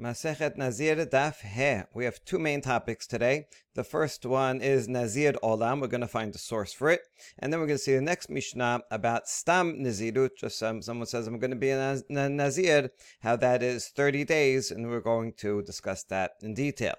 Masechet Nazir Daf He. We have two main topics today. The first one is Nazir Olam. We're going to find the source for it. And then we're going to see the next Mishnah about Stam Nazirut. Just someone says, I'm going to be a Nazir, how that is 30 days. And we're going to discuss that in detail.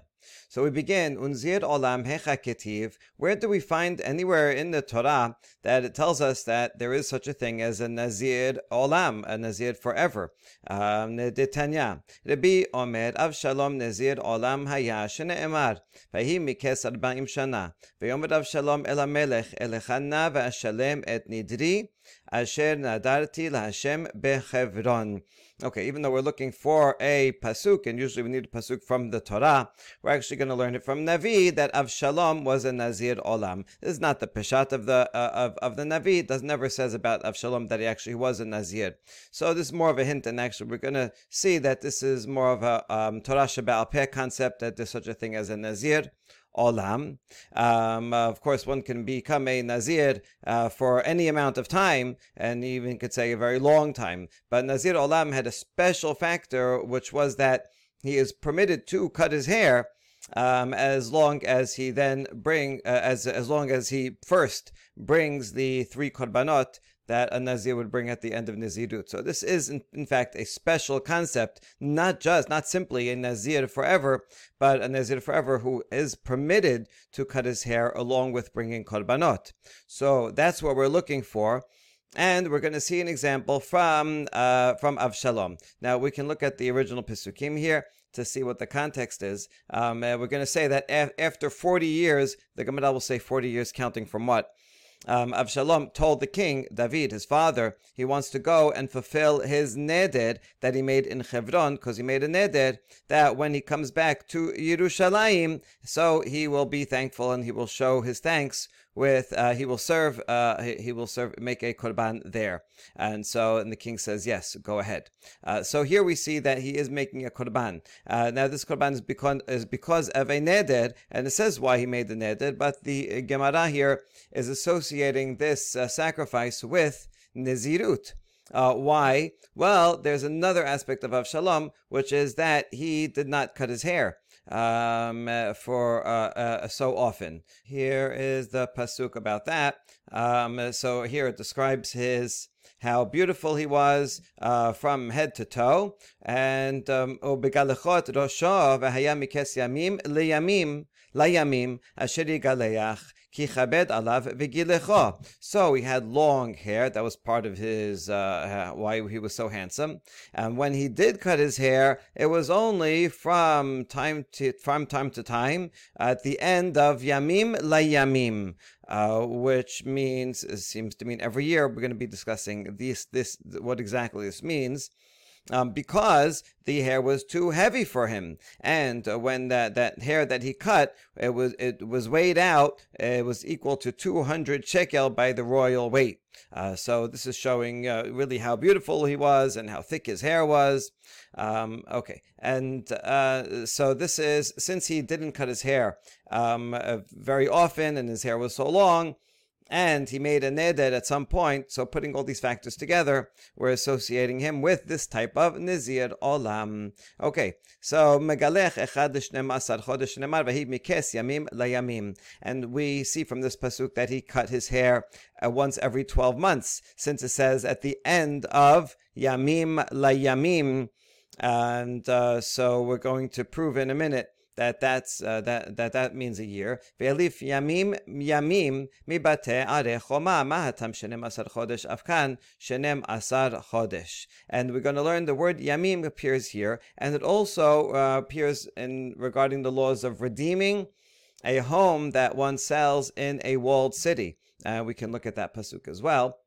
So we begin, Unzir Olam Hecha Where do we find anywhere in the Torah that it tells us that there is such a thing as a Nazir Olam, a Nazir forever? Um, Netanya. Rabbi Omer, Avshalom Nazir Olam Haya, Emar. Vahi Mikes Arba'im Shana. Vayomer Avshalom El HaMelech, Elechana Va'ashalem Et Nidri, Asher Nadarti LaHashem Bechevron. Okay, even though we're looking for a pasuk, and usually we need a pasuk from the Torah, we're actually going to learn it from Navi that Avshalom was a Nazir Olam. This is not the peshat of the uh, of, of the Navi. It does never says about Avshalom that he actually was a Nazir. So this is more of a hint, and actually we're going to see that this is more of a um, Torah Shabbat Peh concept that there's such a thing as a Nazir olam. Um, of course, one can become a nazir uh, for any amount of time, and even could say a very long time. But nazir olam had a special factor, which was that he is permitted to cut his hair. Um, as long as he then bring, uh, as as long as he first brings the three korbanot that a Nazir would bring at the end of Nazirut. So this is, in, in, fact, a special concept, not just, not simply a Nazir forever, but a Nazir forever who is permitted to cut his hair along with bringing Korbanot. So that's what we're looking for. And we're going to see an example from uh, from Avshalom. Now we can look at the original Pesukim here to see what the context is. Um, we're going to say that af- after 40 years, the Gemara will say 40 years counting from what? Um, Avshalom told the king, David, his father, he wants to go and fulfill his neder that he made in Hebron, because he made a neder that when he comes back to Yerushalayim, so he will be thankful and he will show his thanks with uh, he will serve uh, he will serve make a korban there. And so and the king says yes go ahead. Uh, so here we see that he is making a korban. Uh, now this korban is because is because of a neder and it says why he made the neder but the gemara here is associating this uh, sacrifice with nezirut. Uh, why? Well, there's another aspect of Avshalom, which is that he did not cut his hair um, uh, for uh, uh, so often. Here is the pasuk about that. Um, so here it describes his how beautiful he was uh, from head to toe, and um, ubegalechot rosho v'haya mikes yamim liyamim layamim asher So he had long hair. That was part of his uh, why he was so handsome. And when he did cut his hair, it was only from time to from time to time at the end of yamim layamim. Uh, which means seems to mean every year we're going to be discussing this this what exactly this means um, because the hair was too heavy for him. And uh, when that, that hair that he cut, it was it was weighed out. It was equal to 200 shekel by the royal weight. Uh, so this is showing uh, really how beautiful he was and how thick his hair was. Um, okay, and uh, so this is since he didn't cut his hair um, uh, very often and his hair was so long and he made a neder at some point. So putting all these factors together, we're associating him with this type of nizir olam. Okay, so megalech echad asar chodesh nemar mikes yamim layamim, and we see from this pasuk that he cut his hair uh, once every twelve months, since it says at the end of yamim layamim. And uh, so we're going to prove in a minute that that's uh, that that that means a year. Ve'elif yamim yamim mibate are choma mahatam shenem asar chodesh afkan shenem asar chodesh. And we're going to learn the word yamim appears here, and it also uh, appears in regarding the laws of redeeming a home that one sells in a walled city. Uh, we can look at that pasuk as well.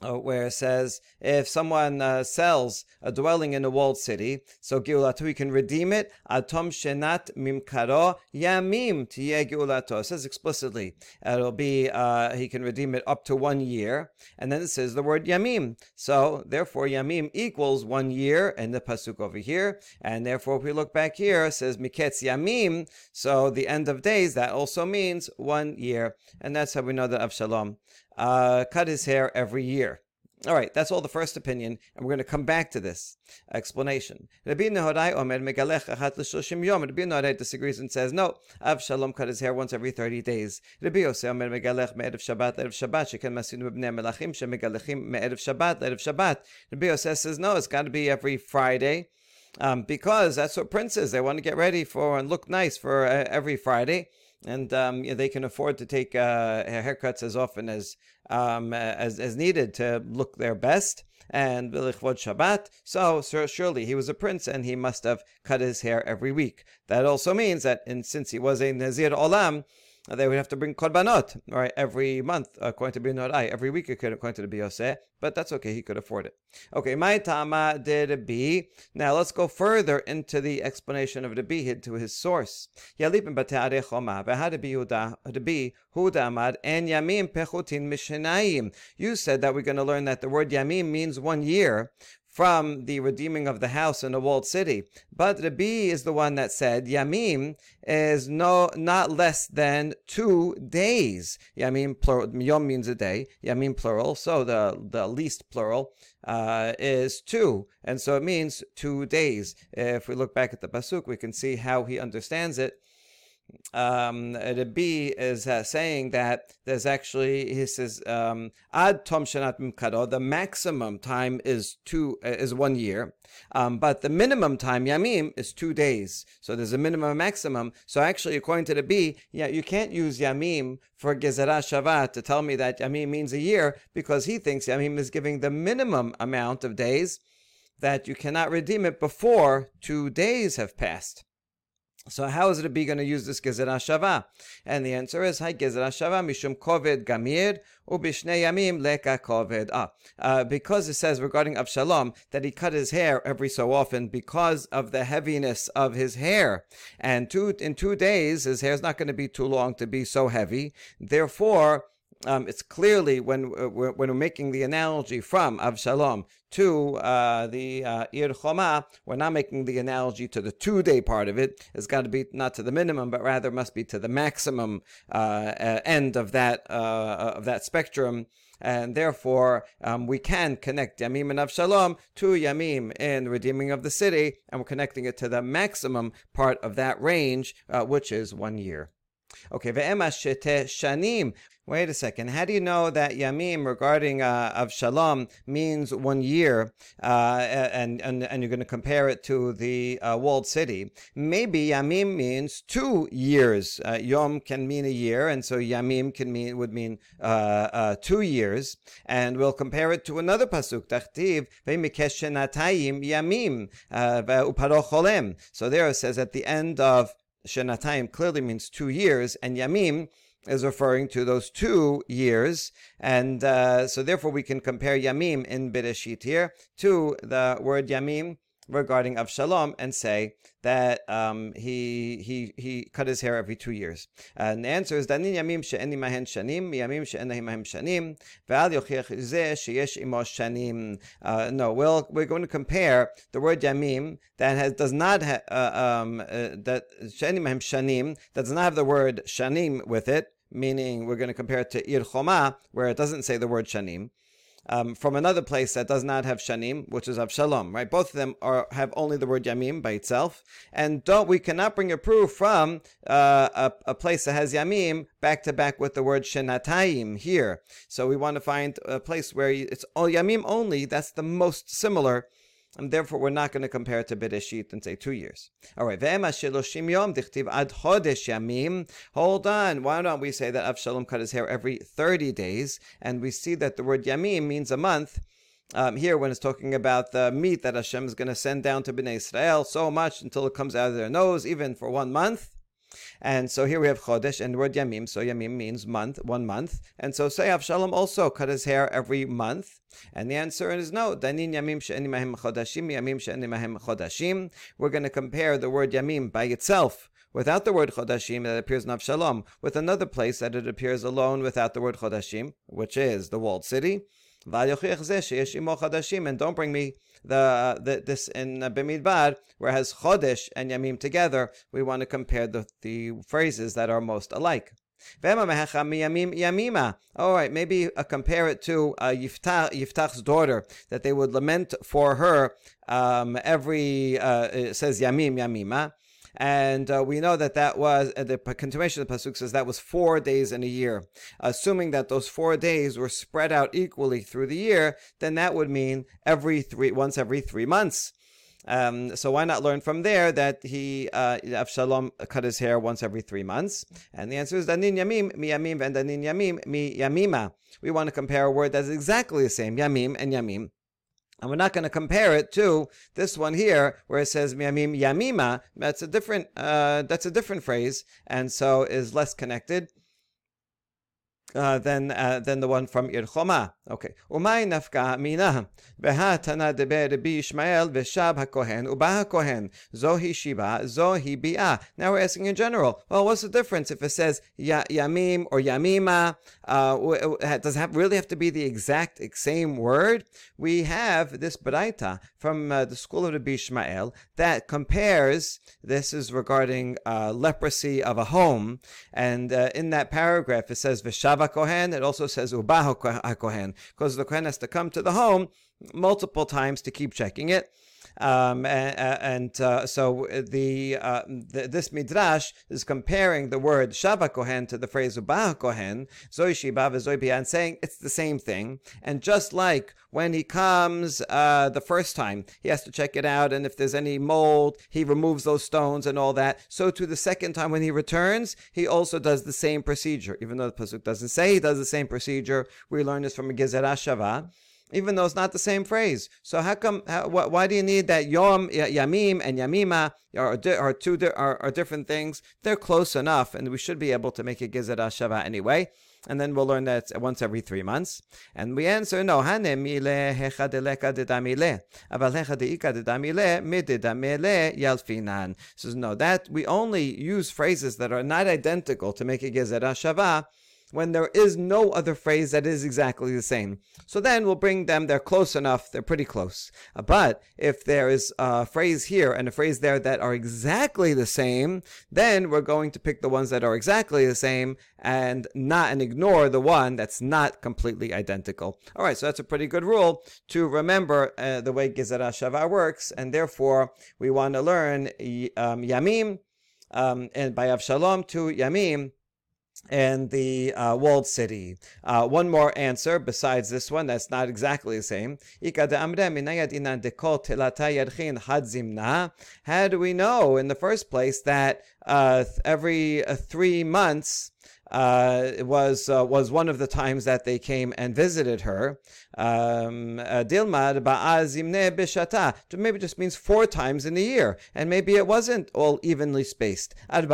Uh, where it says if someone uh, sells a dwelling in a walled city, so geulatu can redeem it. Atom shenat mimkaro yamim tiye. It says explicitly it'll be uh, he can redeem it up to one year, and then it says the word yamim. So therefore yamim equals one year in the pasuk over here, and therefore if we look back here, it says miketz yamim. So the end of days that also means one year, and that's how we know that Avshalom uh, cut his hair every year. All right, that's all the first opinion, and we're going to come back to this explanation. Rabbi Nehorai Omer Megalech Achat L'Shoshim Yom. Rabbi Nehorai disagrees and says, no, Avshalom cut his hair once every 30 days. Rabbi Yosef Omer Megalech Me'erev Shabbat Erev Shabbat. Shekan Masinu B'nei Melachim Shemegalechim Me'erev Shabbat Erev Shabbat. Rabbi Yosef says, no, it's got to be every Friday. Um, because that's what princes, they want to get ready for and look nice for uh, every Friday and um, you know, they can afford to take uh, haircuts as often as um, as as needed to look their best. And Bilichvod Shabbat, so, surely he was a prince and he must have cut his hair every week. That also means that, in, since he was a Nazir Olam, they would have to bring korbanot right every month according to Binorai, every week according to the Biose, but that's okay, he could afford it. Okay, my tama did be. Now let's go further into the explanation of the bihid to his source. Hudamad and yamim pechutin mishenayim. You said that we're going to learn that the word yamim means one year, from the redeeming of the house in a walled city. But Rabbi is the one that said Yamim is no not less than two days. Yamim plural Yom means a day. Yamim plural. So the the least plural uh, is two, and so it means two days. If we look back at the pasuk, we can see how he understands it um, Rabbi is uh, saying that there's actually he says um, ad tom mimkado the maximum time is two uh, is one year, um, but the minimum time yamim is two days. So there's a minimum and maximum. So actually, according to the B, yeah, you can't use yamim for gezerah shava to tell me that yamim means a year because he thinks yamim is giving the minimum amount of days that you cannot redeem it before two days have passed. So how is Rabbi going to use this Gezerah Shava? And the answer is, Hi Gezerah Shava Mishum Koved Gamir Ubishne Yamim Leka Koved. Ah, uh, because it says regarding Avshalom that he cut his hair every so often because of the heaviness of his hair. And two, in two days, his hair is not going to be too long to be so heavy. Therefore, um, it's clearly when uh, when we're making the analogy from Avshalom to uh, the uh, Ir Choma, we're not making the analogy to the two day part of it. It's got to be not to the minimum, but rather must be to the maximum uh, uh end of that uh, of that spectrum. And therefore, um, we can connect Yamim and Avshalom to Yamim in redeeming of the city, and we're connecting it to the maximum part of that range, uh, which is one year. Okay. Wait a second. How do you know that Yamim regarding uh, shalom means one year, uh, and, and and you're going to compare it to the uh, walled city? Maybe Yamim means two years. Uh, Yom can mean a year, and so Yamim can mean would mean uh, uh, two years. And we'll compare it to another pasuk. Tachtiv Yamim uparocholem. So there it says at the end of Shenatayim clearly means two years, and Yamim is referring to those two years. And uh, so therefore we can compare Yamim in Bereshit here to the word Yamim regarding Avshalom and say that um, he he he cut his hair every two years. And the answer is Danin Yamim she'eni mahen shanim, Yamim she'eni mahen shanim, ve'al yochiach zeh sheyesh imo shanim. Uh, no, well, we're going to compare the word Yamim that has does not have uh, um, uh, that she'eni mahen shanim that does not have the word shanim with it. Meaning, we're going to compare it to Ir Choma, where it doesn't say the word shanim um, from another place that does not have shanim, which is Avshalom, right? Both of them are have only the word yamim by itself, and don't we cannot bring a proof from uh, a, a, place that has yamim back to back with the word shenatayim here. So we want to find a place where it's all yamim only. That's the most similar and therefore we're not going to compare it to Bereshit and say two years. All right. Hold on, why don't we say that Avshalom cut his hair every 30 days, and we see that the word yamim means a month, um, here when it's talking about the meat that Hashem is going to send down to Bnei Israel so much until it comes out of their nose, even for one month. And so here we have Chodesh and the word Yamim. So Yamim means month, one month. And so say Avshalom also cut his hair every month. And the answer is no. Danin Yamim she'eni mahem chodashim, Yamim she'eni mahem chodashim. We're going to compare the word Yamim by itself without the word Chodashim that appears in Avshalom, with another place that it appears alone without the word Chodashim, which is the walled city. And don't bring me the, the this in Bimidbar, where it has Chodesh and Yamim together. We want to compare the, the phrases that are most alike. All right, maybe uh, compare it to uh, Yiftach, Yiftach's daughter, that they would lament for her um, every, uh, it says Yamim, Yamima. And uh, we know that that was, uh, the continuation of the Pasuk says that was four days in a year. Assuming that those four days were spread out equally through the year, then that would mean every three, once every three months. Um, so why not learn from there that he uh, Avshalom cut his hair once every three months? And the answer is danin yamim mi yamim and danin yamim mi yamima. We want to compare a word that's exactly the same, yamim and yamim. And we're not going to compare it to this one here, where it says yamim yamima. That's a different. Uh, that's a different phrase, and so is less connected uh, than uh, than the one from Ir Choma. Okay. Umay nafka mina tana deber Rabbi Ishmael v'shab hakohen uba hakohen zohi shiba zohi bi'ah. Now we're asking in general. Well, what's the difference if it says ya, yamim or yamima? Uh, does it have, really have to be the exact same word? We have this baraita from uh, the school of Rabbi Ishmael that compares. This is regarding uh, leprosy of a home, and uh, in that paragraph it says v'shab Kohen. It also says Uba Kohen because the Kohen has to come to the home multiple times to keep checking it. Um, and, and uh, so the, uh, the, this midrash is comparing the word Shava Kohen to the phrase Ubah Kohen, Zoi Shiba and saying it's the same thing. And just like when he comes uh, the first time, he has to check it out, and if there's any mold, he removes those stones and all that. So to the second time when he returns, he also does the same procedure. Even though the pasuk doesn't say he does the same procedure, we learn this from a Gezerah Shava even though it's not the same phrase. So how come? How, why do you need that yom, yamim, and yamima are, are two are, are different things? They're close enough, and we should be able to make a gezerah shava anyway. And then we'll learn that once every three months. And we answer, no, hane mile hecha deleka dedamile. Aval hecha deika dedamile yalfinan. Says, no, that we only use phrases that are not identical to make a gezerah shava when there is no other phrase that is exactly the same. So then we'll bring them, they're close enough, they're pretty close. Uh, but if there is a phrase here and a phrase there that are exactly the same, then we're going to pick the ones that are exactly the same and not and ignore the one that's not completely identical. All right, so that's a pretty good rule to remember uh, the way Gezerah Shava works, and therefore we want to learn um, Yamim um, and by Avshalom to Yamim and the uh, walled city. Uh, one more answer besides this one that's not exactly the same. How do we know in the first place that uh, every uh, three months uh, was uh, was one of the times that they came and visited her. Um, uh, Dilmad ba'azimne. Maybe just means four times in a year, and maybe it wasn't all evenly spaced. They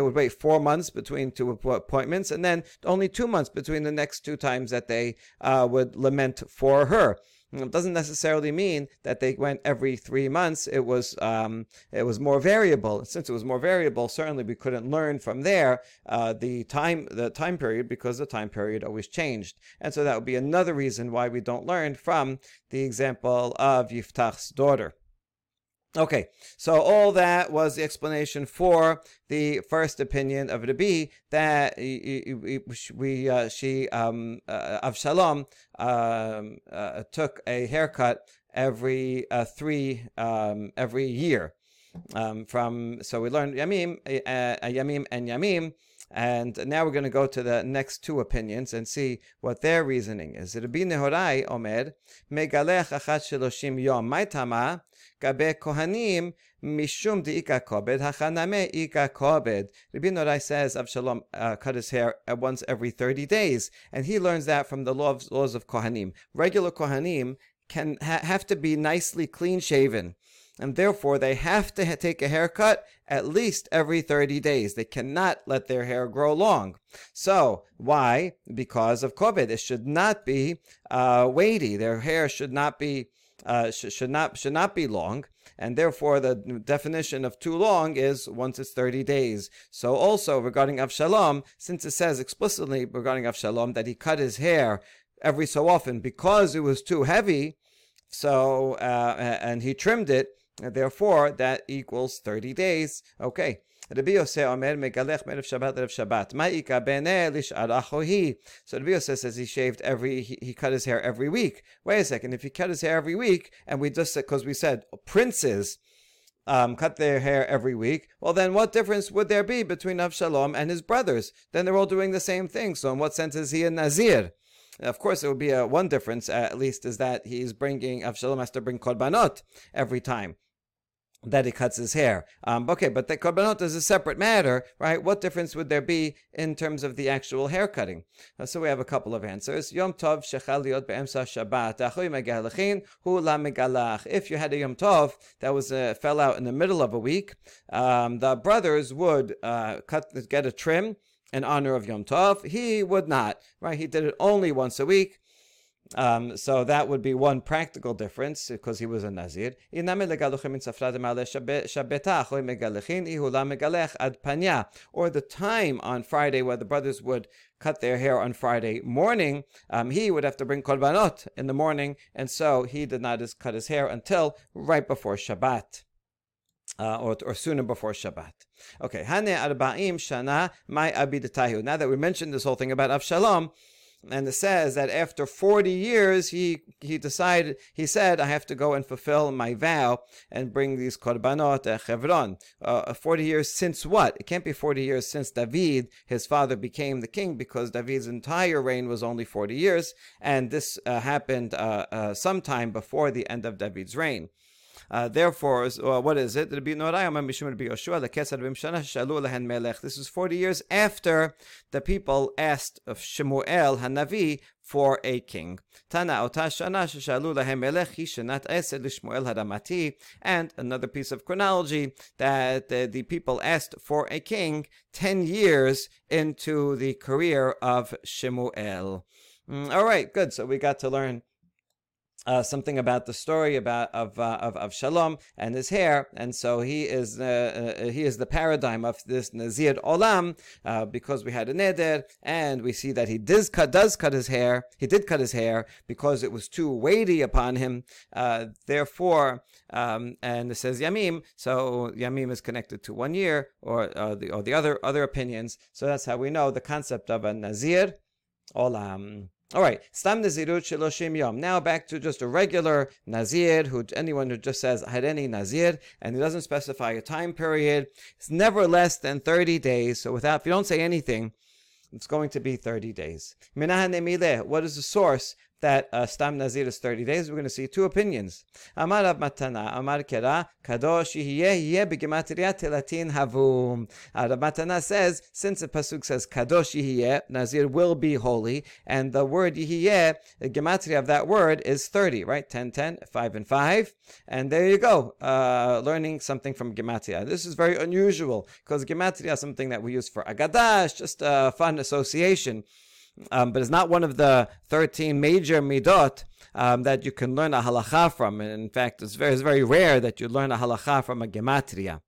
would wait four months between two appointments, and then only two months between the next two times that they uh, would lament for her. It doesn't necessarily mean that they went every three months. It was um, it was more variable. Since it was more variable, certainly we couldn't learn from there uh, the time the time period because the time period always changed. And so that would be another reason why we don't learn from the example of Yiftach's daughter. Okay, so all that was the explanation for the first opinion of Rabbi that we uh, she um, uh, Avshalom um, uh, took a haircut every uh, three um, every year. Um, from so we learned Yamim, uh, Yamim and Yamim. And now we're going to go to the next two opinions and see what their reasoning is. Rabbi Nehorai Omer, Megalech achat sheloshim yom, maitama, gabe kohanim, mishum deika kobed, hachaname ika kobed. Rabbi Nehorai says Avshalom uh, cut his hair once every 30 days, and he learns that from the laws of kohanim. Regular kohanim can ha- have to be nicely clean shaven and therefore they have to ha- take a haircut at least every 30 days. They cannot let their hair grow long. So, why? Because of koved. It should not be uh, weighty. Their hair should not be uh, sh- should not should not be long, and therefore the definition of too long is once it's 30 days. So also regarding Avshalom, since it says explicitly regarding Avshalom that he cut his hair every so often because it was too heavy, so uh, and he trimmed it, Therefore, that equals 30 days. Okay. Rabbi Yosef Omer megalech merev Shabbat erev Shabbat. Ma'ika bene lish'ar achohi. So Rabbi Yosef says he shaved every, he, he, cut his hair every week. Wait a second, if he cut his hair every week, and we just said, because we said princes, um, cut their hair every week, well, then what difference would there be between Avshalom and his brothers? Then they're all doing the same thing. So, in what sense is he a Nazir? Of course, it would be a one difference, at least, is that he's bringing Avshalom has to bring korbanot every time that he cuts his hair. Um, okay, but the korbanot is a separate matter, right? What difference would there be in terms of the actual hair cutting? Uh, so we have a couple of answers. Yom Tov shechal liot be'emsa Shabbat hu la. If you had a Yom Tov that was uh, fell out in the middle of a week, um, the brothers would uh, cut get a trim in honor of Yom Tov. He would not, right? He did it only once a week. Um, so that would be one practical difference because he was a Nazir. Or the time on Friday where the brothers would cut their hair on Friday morning, um, he would have to bring korbanot in the morning, and so he did not cut his hair until right before Shabbat. Uh, or, or sooner before Shabbat. Okay, Hane Arba'im Shana Mai Abidatahu. Now that we mentioned this whole thing about Avshalom, and it says that after 40 years, he, he decided, he said, I have to go and fulfill my vow and bring these korbanot at Hebron. Uh, 40 years since what? It can't be 40 years since David, his father, became the king because David's entire reign was only 40 years. And this uh, happened uh, uh sometime before the end of David's reign. Uh, therefore, uh, what is it? This is 40 years after the people asked of Shemuel Hanavi for a king. Tana and another piece of chronology that uh, the people asked for a king 10 years into the career of Shemuel. Mm, all right, good. So we got to learn uh, something about the story about of, uh, of of Shalom and his hair, and so he is uh, uh he is the paradigm of this Nazir Olam uh, because we had a neder, and we see that he does cut does cut his hair. He did cut his hair because it was too weighty upon him. Uh, therefore, um, and it says Yamim, so Yamim is connected to one year, or the or the other other opinions. So that's how we know the concept of a Nazir Olam. All right, stam nazirut shiloshim yom. Now back to just a regular nazir, who anyone who just says had any nazir, and he doesn't specify a time period. It's never less than thirty days. So without, if you don't say anything, it's going to be 30 days. What is the source that uh, Stam Nazir is 30 days, we're going to see two opinions. Amar Rav Matana, Amar Kera, Kadosh Yihye Yihye Begematria Telatin Havum. Uh, Rav Matana says, since the Pasuk says Kadosh Yihye, Nazir will be holy, and the word Yihye, the Gematria of that word is 30, right? 10, 10, 5 and 5. And there you go, uh, learning something from Gematria. This is very unusual, because Gematria is something that we use for Agadash, just a fun association um, but it's not one of the 13 major midot um, that you can learn a halacha from. And in fact, it's very, it's very rare that you learn a halacha from a gematria.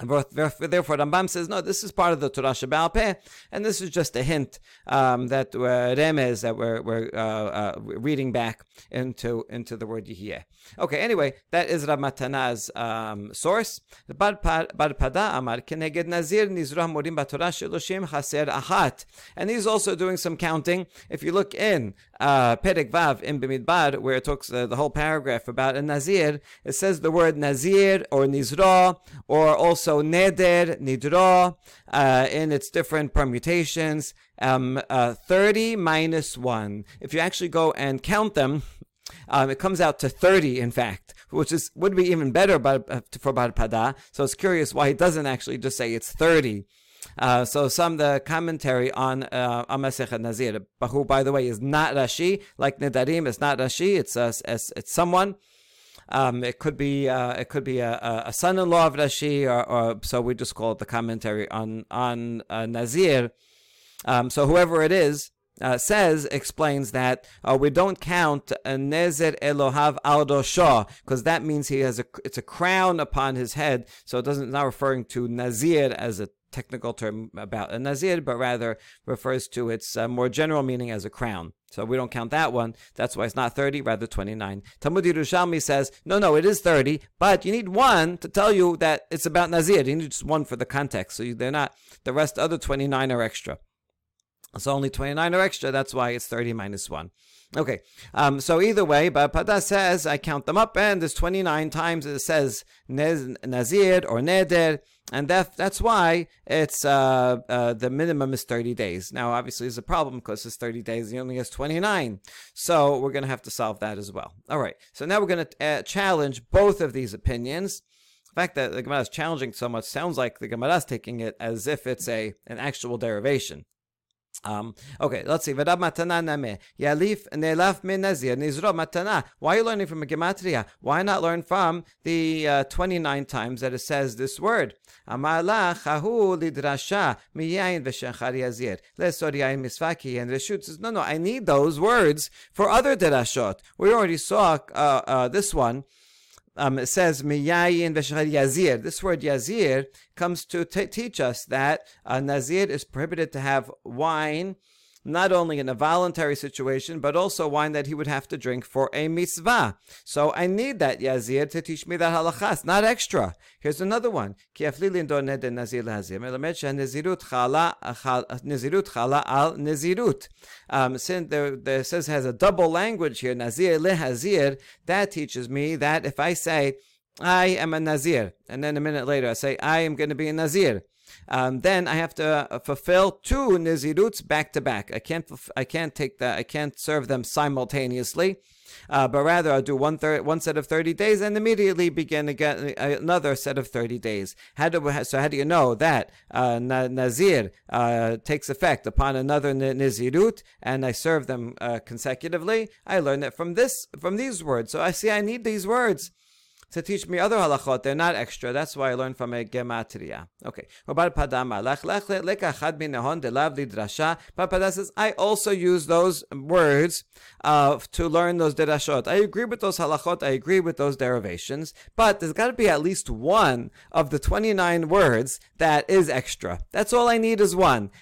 Therefore, Rambam says, no, this is part of the Torah Shabbal Peh, and this is just a hint um, that uh, Remez that we're, we're uh, uh, reading back into into the word Yihye. Okay, anyway, that is Ramatana's um, source. Bar Pada Amar Keneged Nazir Nizrah Morim Batorah Sheloshim Haser Ahat. And he's also doing some counting. If you look in uh, Perek Vav in Bimidbar, where it talks uh, the whole paragraph about a Nazir, it says the word Nazir or Nizra or also Neder, Nidra, uh, in its different permutations. Um, uh, 30 minus 1. If you actually go and count them, um, it comes out to 30, in fact, which is would be even better uh, for Bar. So it's curious why he doesn't actually just say it's 30. Uh, so some the commentary on uh, Amasech Nazir, who by the way is not Rashi, like Nedarim, it's not Rashi, it's uh, it's, it's someone. Um, it could be uh, it could be a, a, son-in-law of Rashi, or, or, so we just call it the commentary on on uh, Nazir. Um, so whoever it is, uh, says explains that uh, we don't count nezer elohav aldosha because that means he has a it's a crown upon his head, so it doesn't not referring to nazir as a technical term about a nazir, but rather refers to its uh, more general meaning as a crown. So we don't count that one. That's why it's not 30, rather 29. Talmud Yerushalmi says, no, no, it is 30, but you need one to tell you that it's about Nazir. You need just one for the context. So they're not, the rest, other 29 are extra. So only 29 are extra. That's why it's 30 minus 1. Okay, um, so either way, Bar Pada says, I count them up, and there's 29 times it says Nazir or Neder, and that, that's why it's uh, uh, the minimum is 30 days. Now, obviously, there's a problem because it's 30 days, he only has 29. So we're going to have to solve that as well. All right, so now we're going to uh, challenge both of these opinions. The fact that the Gemara is challenging so much sounds like the Gemara is taking it as if it's a an actual derivation. Um, okay, let's see. V'rab matana name. Yalif nelaf min. Nizro matana. Why are you learning from a gematria? Why not learn from the uh, 29 times that it says this word? Amala chahu lidrasha miyayin v'shechar yazir. Lesor yayin misfaki. And Reshut says, no, no, I need those words for other derashot. We already saw uh, uh, this one um, it says miyayin v'shachar yazir. This word yazir comes to t- teach us that a nazir is prohibited to have wine not only in a voluntary situation, but also wine that he would have to drink for a mitzvah. So I need that yazir to teach me that halachas, not extra. Here's another one. Um, since there, there says has a double language here, nazir lehazir, that teaches me that if I say, I am a nazir, and then a minute later I say, I am going to be a nazir um, then I have to uh, fulfill two niziruts back to back. I can't I can't take that I can't serve them simultaneously. Uh, but rather I'll do one, thir- one set of 30 days and immediately begin again uh, another set of 30 days. How do, so how do you know that uh, Nazir uh, takes effect upon another Nizirut and I serve them uh, consecutively? I learned it from this, from these words. So I see I need these words to teach me other halachot. They're not extra. That's why I learned from a gematria. Okay. Bar Pada says, I also use those words uh, to learn those derashot. I agree with those halachot. I agree with those derivations. But there's got to be at least one of the 29 words that is extra. That's all I need is one.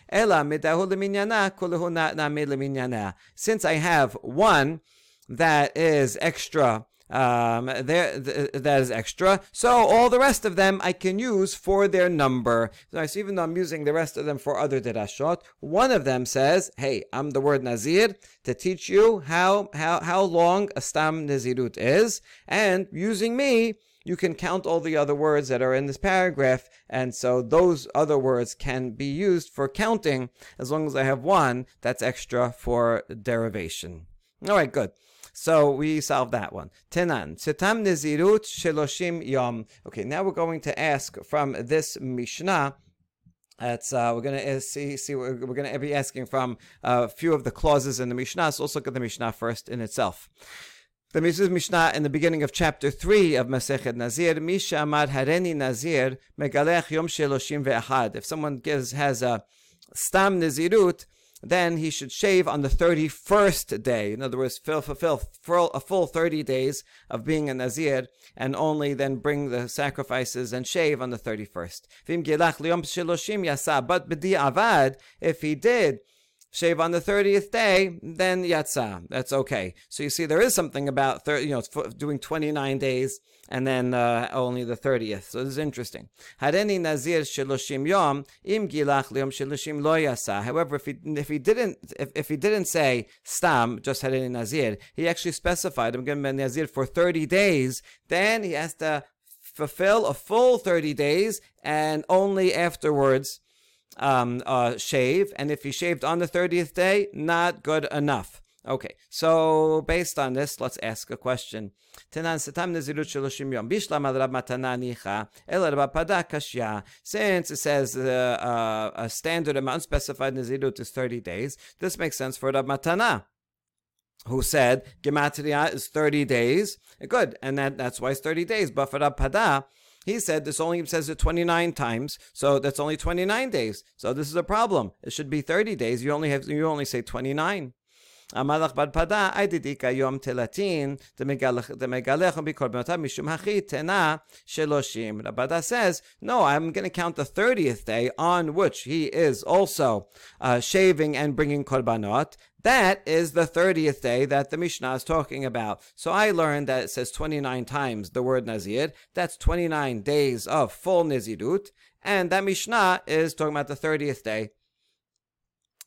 Since I have one that is extra, um, there th- that is extra. So all the rest of them I can use for their number. So, even though I'm using the rest of them for other derashot, one of them says, "Hey, I'm the word nazir to teach you how how how long a stam nazirut is, and using me." You can count all the other words that are in this paragraph, and so those other words can be used for counting as long as I have one that's extra for derivation. All right, good. So we solved that one. Tenan, Sitam Nezirut Sheloshim Yom. Okay, now we're going to ask from this Mishnah. That's uh, we're gonna see. See, we're, we're gonna be asking from a few of the clauses in the Mishnah. So let's look at the Mishnah first in itself. The Mishnah in the beginning of chapter 3 of Masechet Nazir, Misha Amar Hareni Nazir, Megalech Yom Sheloshim Ve'ahad. If someone gives, has a Stam Nazirut, then he should shave on the 31st day. In other words, fulfill a full 30 days of being a Nazir and only then bring the sacrifices and shave on the 31st. But if he did shave on the 30th day, then yatsa. That's okay. So you see, there is something about 30, you know, doing 29 days and then uh, only the 30th. So this is interesting. Hareni nazir shiloshim yom im gilach shiloshim lo yasa. However, if he if he didn't if, if he didn't say stam just had hareni nazir, he actually specified I'm going to be nazir for 30 days. Then he has to fulfill a full 30 days and only afterwards um, uh, shave. And if he shaved on the 30th day, not good enough. Okay, so based on this, let's ask a question. Since it says uh, uh, a standard amount specified Nazirut is 30 days, this makes sense for Rab Matana who said Gematria is 30 days. Good, and that, that's why it's 30 days. But for Rab Pada, he said this only says it 29 times, so that's only 29 days. So this is a problem. It should be 30 days. You only have you only say 29. Bar Pada, I didika yom telatin, the megalech bikorbanota mishum hachi tena sheloshim. Rabada says, no, I'm going to count the 30th day on which he is also uh, shaving and bringing korbanot. That is the 30th day that the Mishnah is talking about. So I learned that it says 29 times the word Nazir. That's 29 days of full Nazirut. And that Mishnah is talking about the 30th day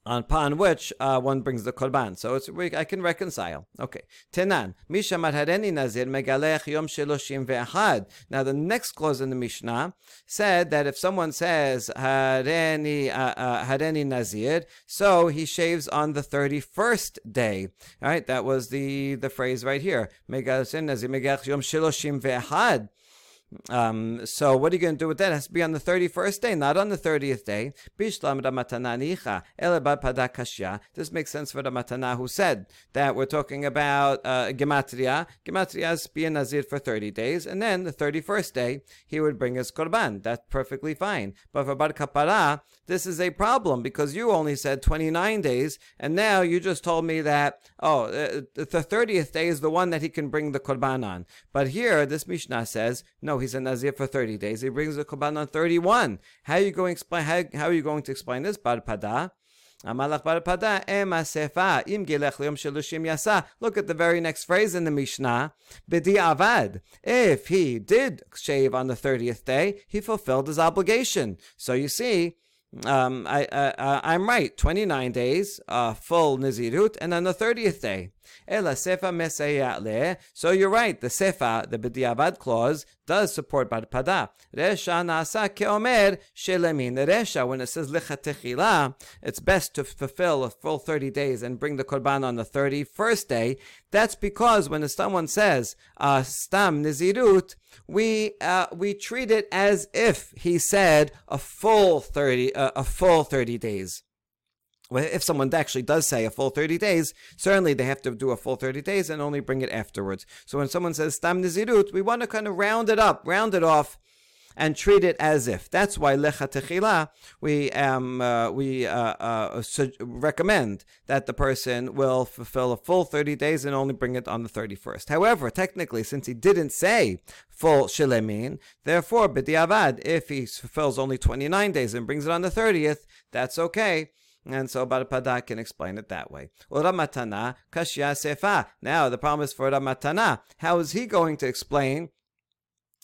upon which uh, one brings the korban. So it's I can reconcile. Okay. Tenan. Misha marhareni nazir megalech yom sheloshim ve'achad. Now the next clause in the Mishnah said that if someone says hareni uh, uh, hareni nazir, so he shaves on the thirty first day. All right. That was the the phrase right here. Megalech nazir megalech yom sheloshim ve'achad. Um, so what are you going to do with that? It has to be on the 31st day, not on the 30th day. This makes sense for the Matana who said that we're talking about uh, Gematria. Gematria is be a Nazir for 30 days, and then the 31st day, he would bring his Korban. That's perfectly fine. But for Bar Kapara, this is a problem because you only said 29 days, and now you just told me that, oh, uh, the 30th day is the one that he can bring the Korban on. But here, this Mishnah says, no, he's a Nazir for 30 days. He brings the Korban on 31. How are you going to explain, how, how are you going to explain this? Bar Pada. Look at the very next phrase in the Mishnah. Bidi avad. If he did shave on the 30th day, he fulfilled his obligation. So you see, um, I, uh, I'm right. 29 days, uh, full Nizirut, and on the 30th day. Ela sefa So you're right. The sefa, the b'diavad clause, does support bar pada. Resha nasa keomer shelemin. Resha, when it says lechatechila, it's best to fulfill a full 30 days and bring the korban on the 31st day. That's because when someone says uh, nizirut, we uh, we treat it as if he said a full 30 uh, a full 30 days if someone actually does say a full 30 days, certainly they have to do a full 30 days and only bring it afterwards. So when someone says stam nizirut, we want to kind of round it up, round it off, and treat it as if. That's why lecha techila, we um uh, we uh, uh, recommend that the person will fulfill a full 30 days and only bring it on the 31st. However, technically, since he didn't say full shilemin, therefore b'diavad, if he fulfills only 29 days and brings it on the 30th, that's okay. And so Pada can explain it that way. Uramatana kashya sefa. Now the promise for Ramatana. How is he going to explain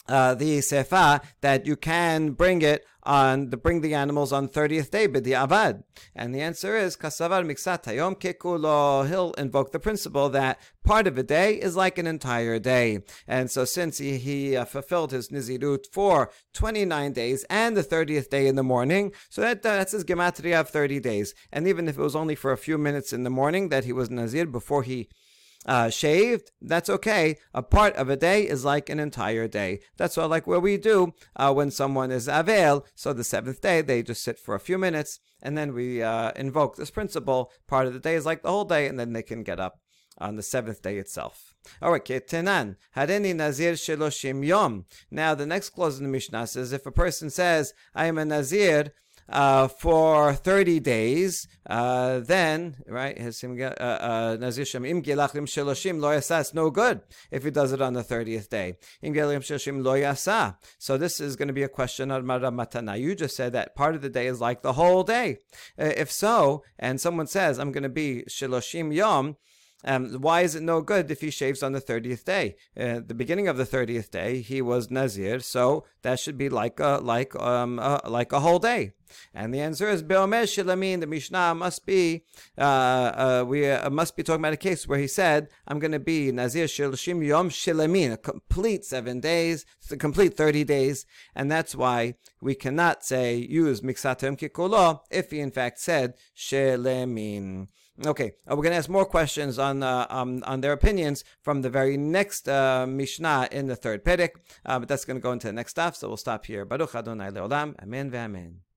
uh, the sefa that you can bring it on the bring the animals on 30th day the avad and the answer is kasavar miksat hayom kekulo. He'll invoke the principle that part of a day is like an entire day. And so since he, he uh, fulfilled his nizirut for 29 days and the 30th day in the morning so that uh, that's his gematria of 30 days. And even if it was only for a few minutes in the morning that he was nazir before he uh, shaved, that's okay. A part of a day is like an entire day. That's what, like what we do uh, when someone is avel. So the seventh day, they just sit for a few minutes, and then we uh, invoke this principle. Part of the day is like the whole day, and then they can get up on the seventh day itself. All right, Ketenan, Hareni Nazir Sheloshim Yom. Now, the next clause in the Mishnah says if a person says, I am a Nazir, uh, for 30 days, uh, then, right, uh, uh, Lo no good if he does it on the 30th day. So this is going to be a question on Matana. You just said that part of the day is like the whole day. Uh, if so, and someone says, I'm going to be Shiloshim Yom, um, why is it no good if he shaves on the 30th day? Uh, the beginning of the 30th day, he was Nazir, so that should be like a, like, um, a, like a whole day. And the answer is Beomer Shilamin. The Mishnah must be uh, uh, we uh, must be talking about a case where he said, "I'm going to be Nazir Shilshim Yom Shilamin, a complete seven days, a complete thirty days," and that's why we cannot say use Miksatem Kikolo if he in fact said Shilamin. Okay, uh, we're going to ask more questions on uh, um, on their opinions from the very next uh, Mishnah in the third Perek, uh, but that's going to go into the next stuff. So we'll stop here. Baruch Adonai Leolam. Amen ve'amen.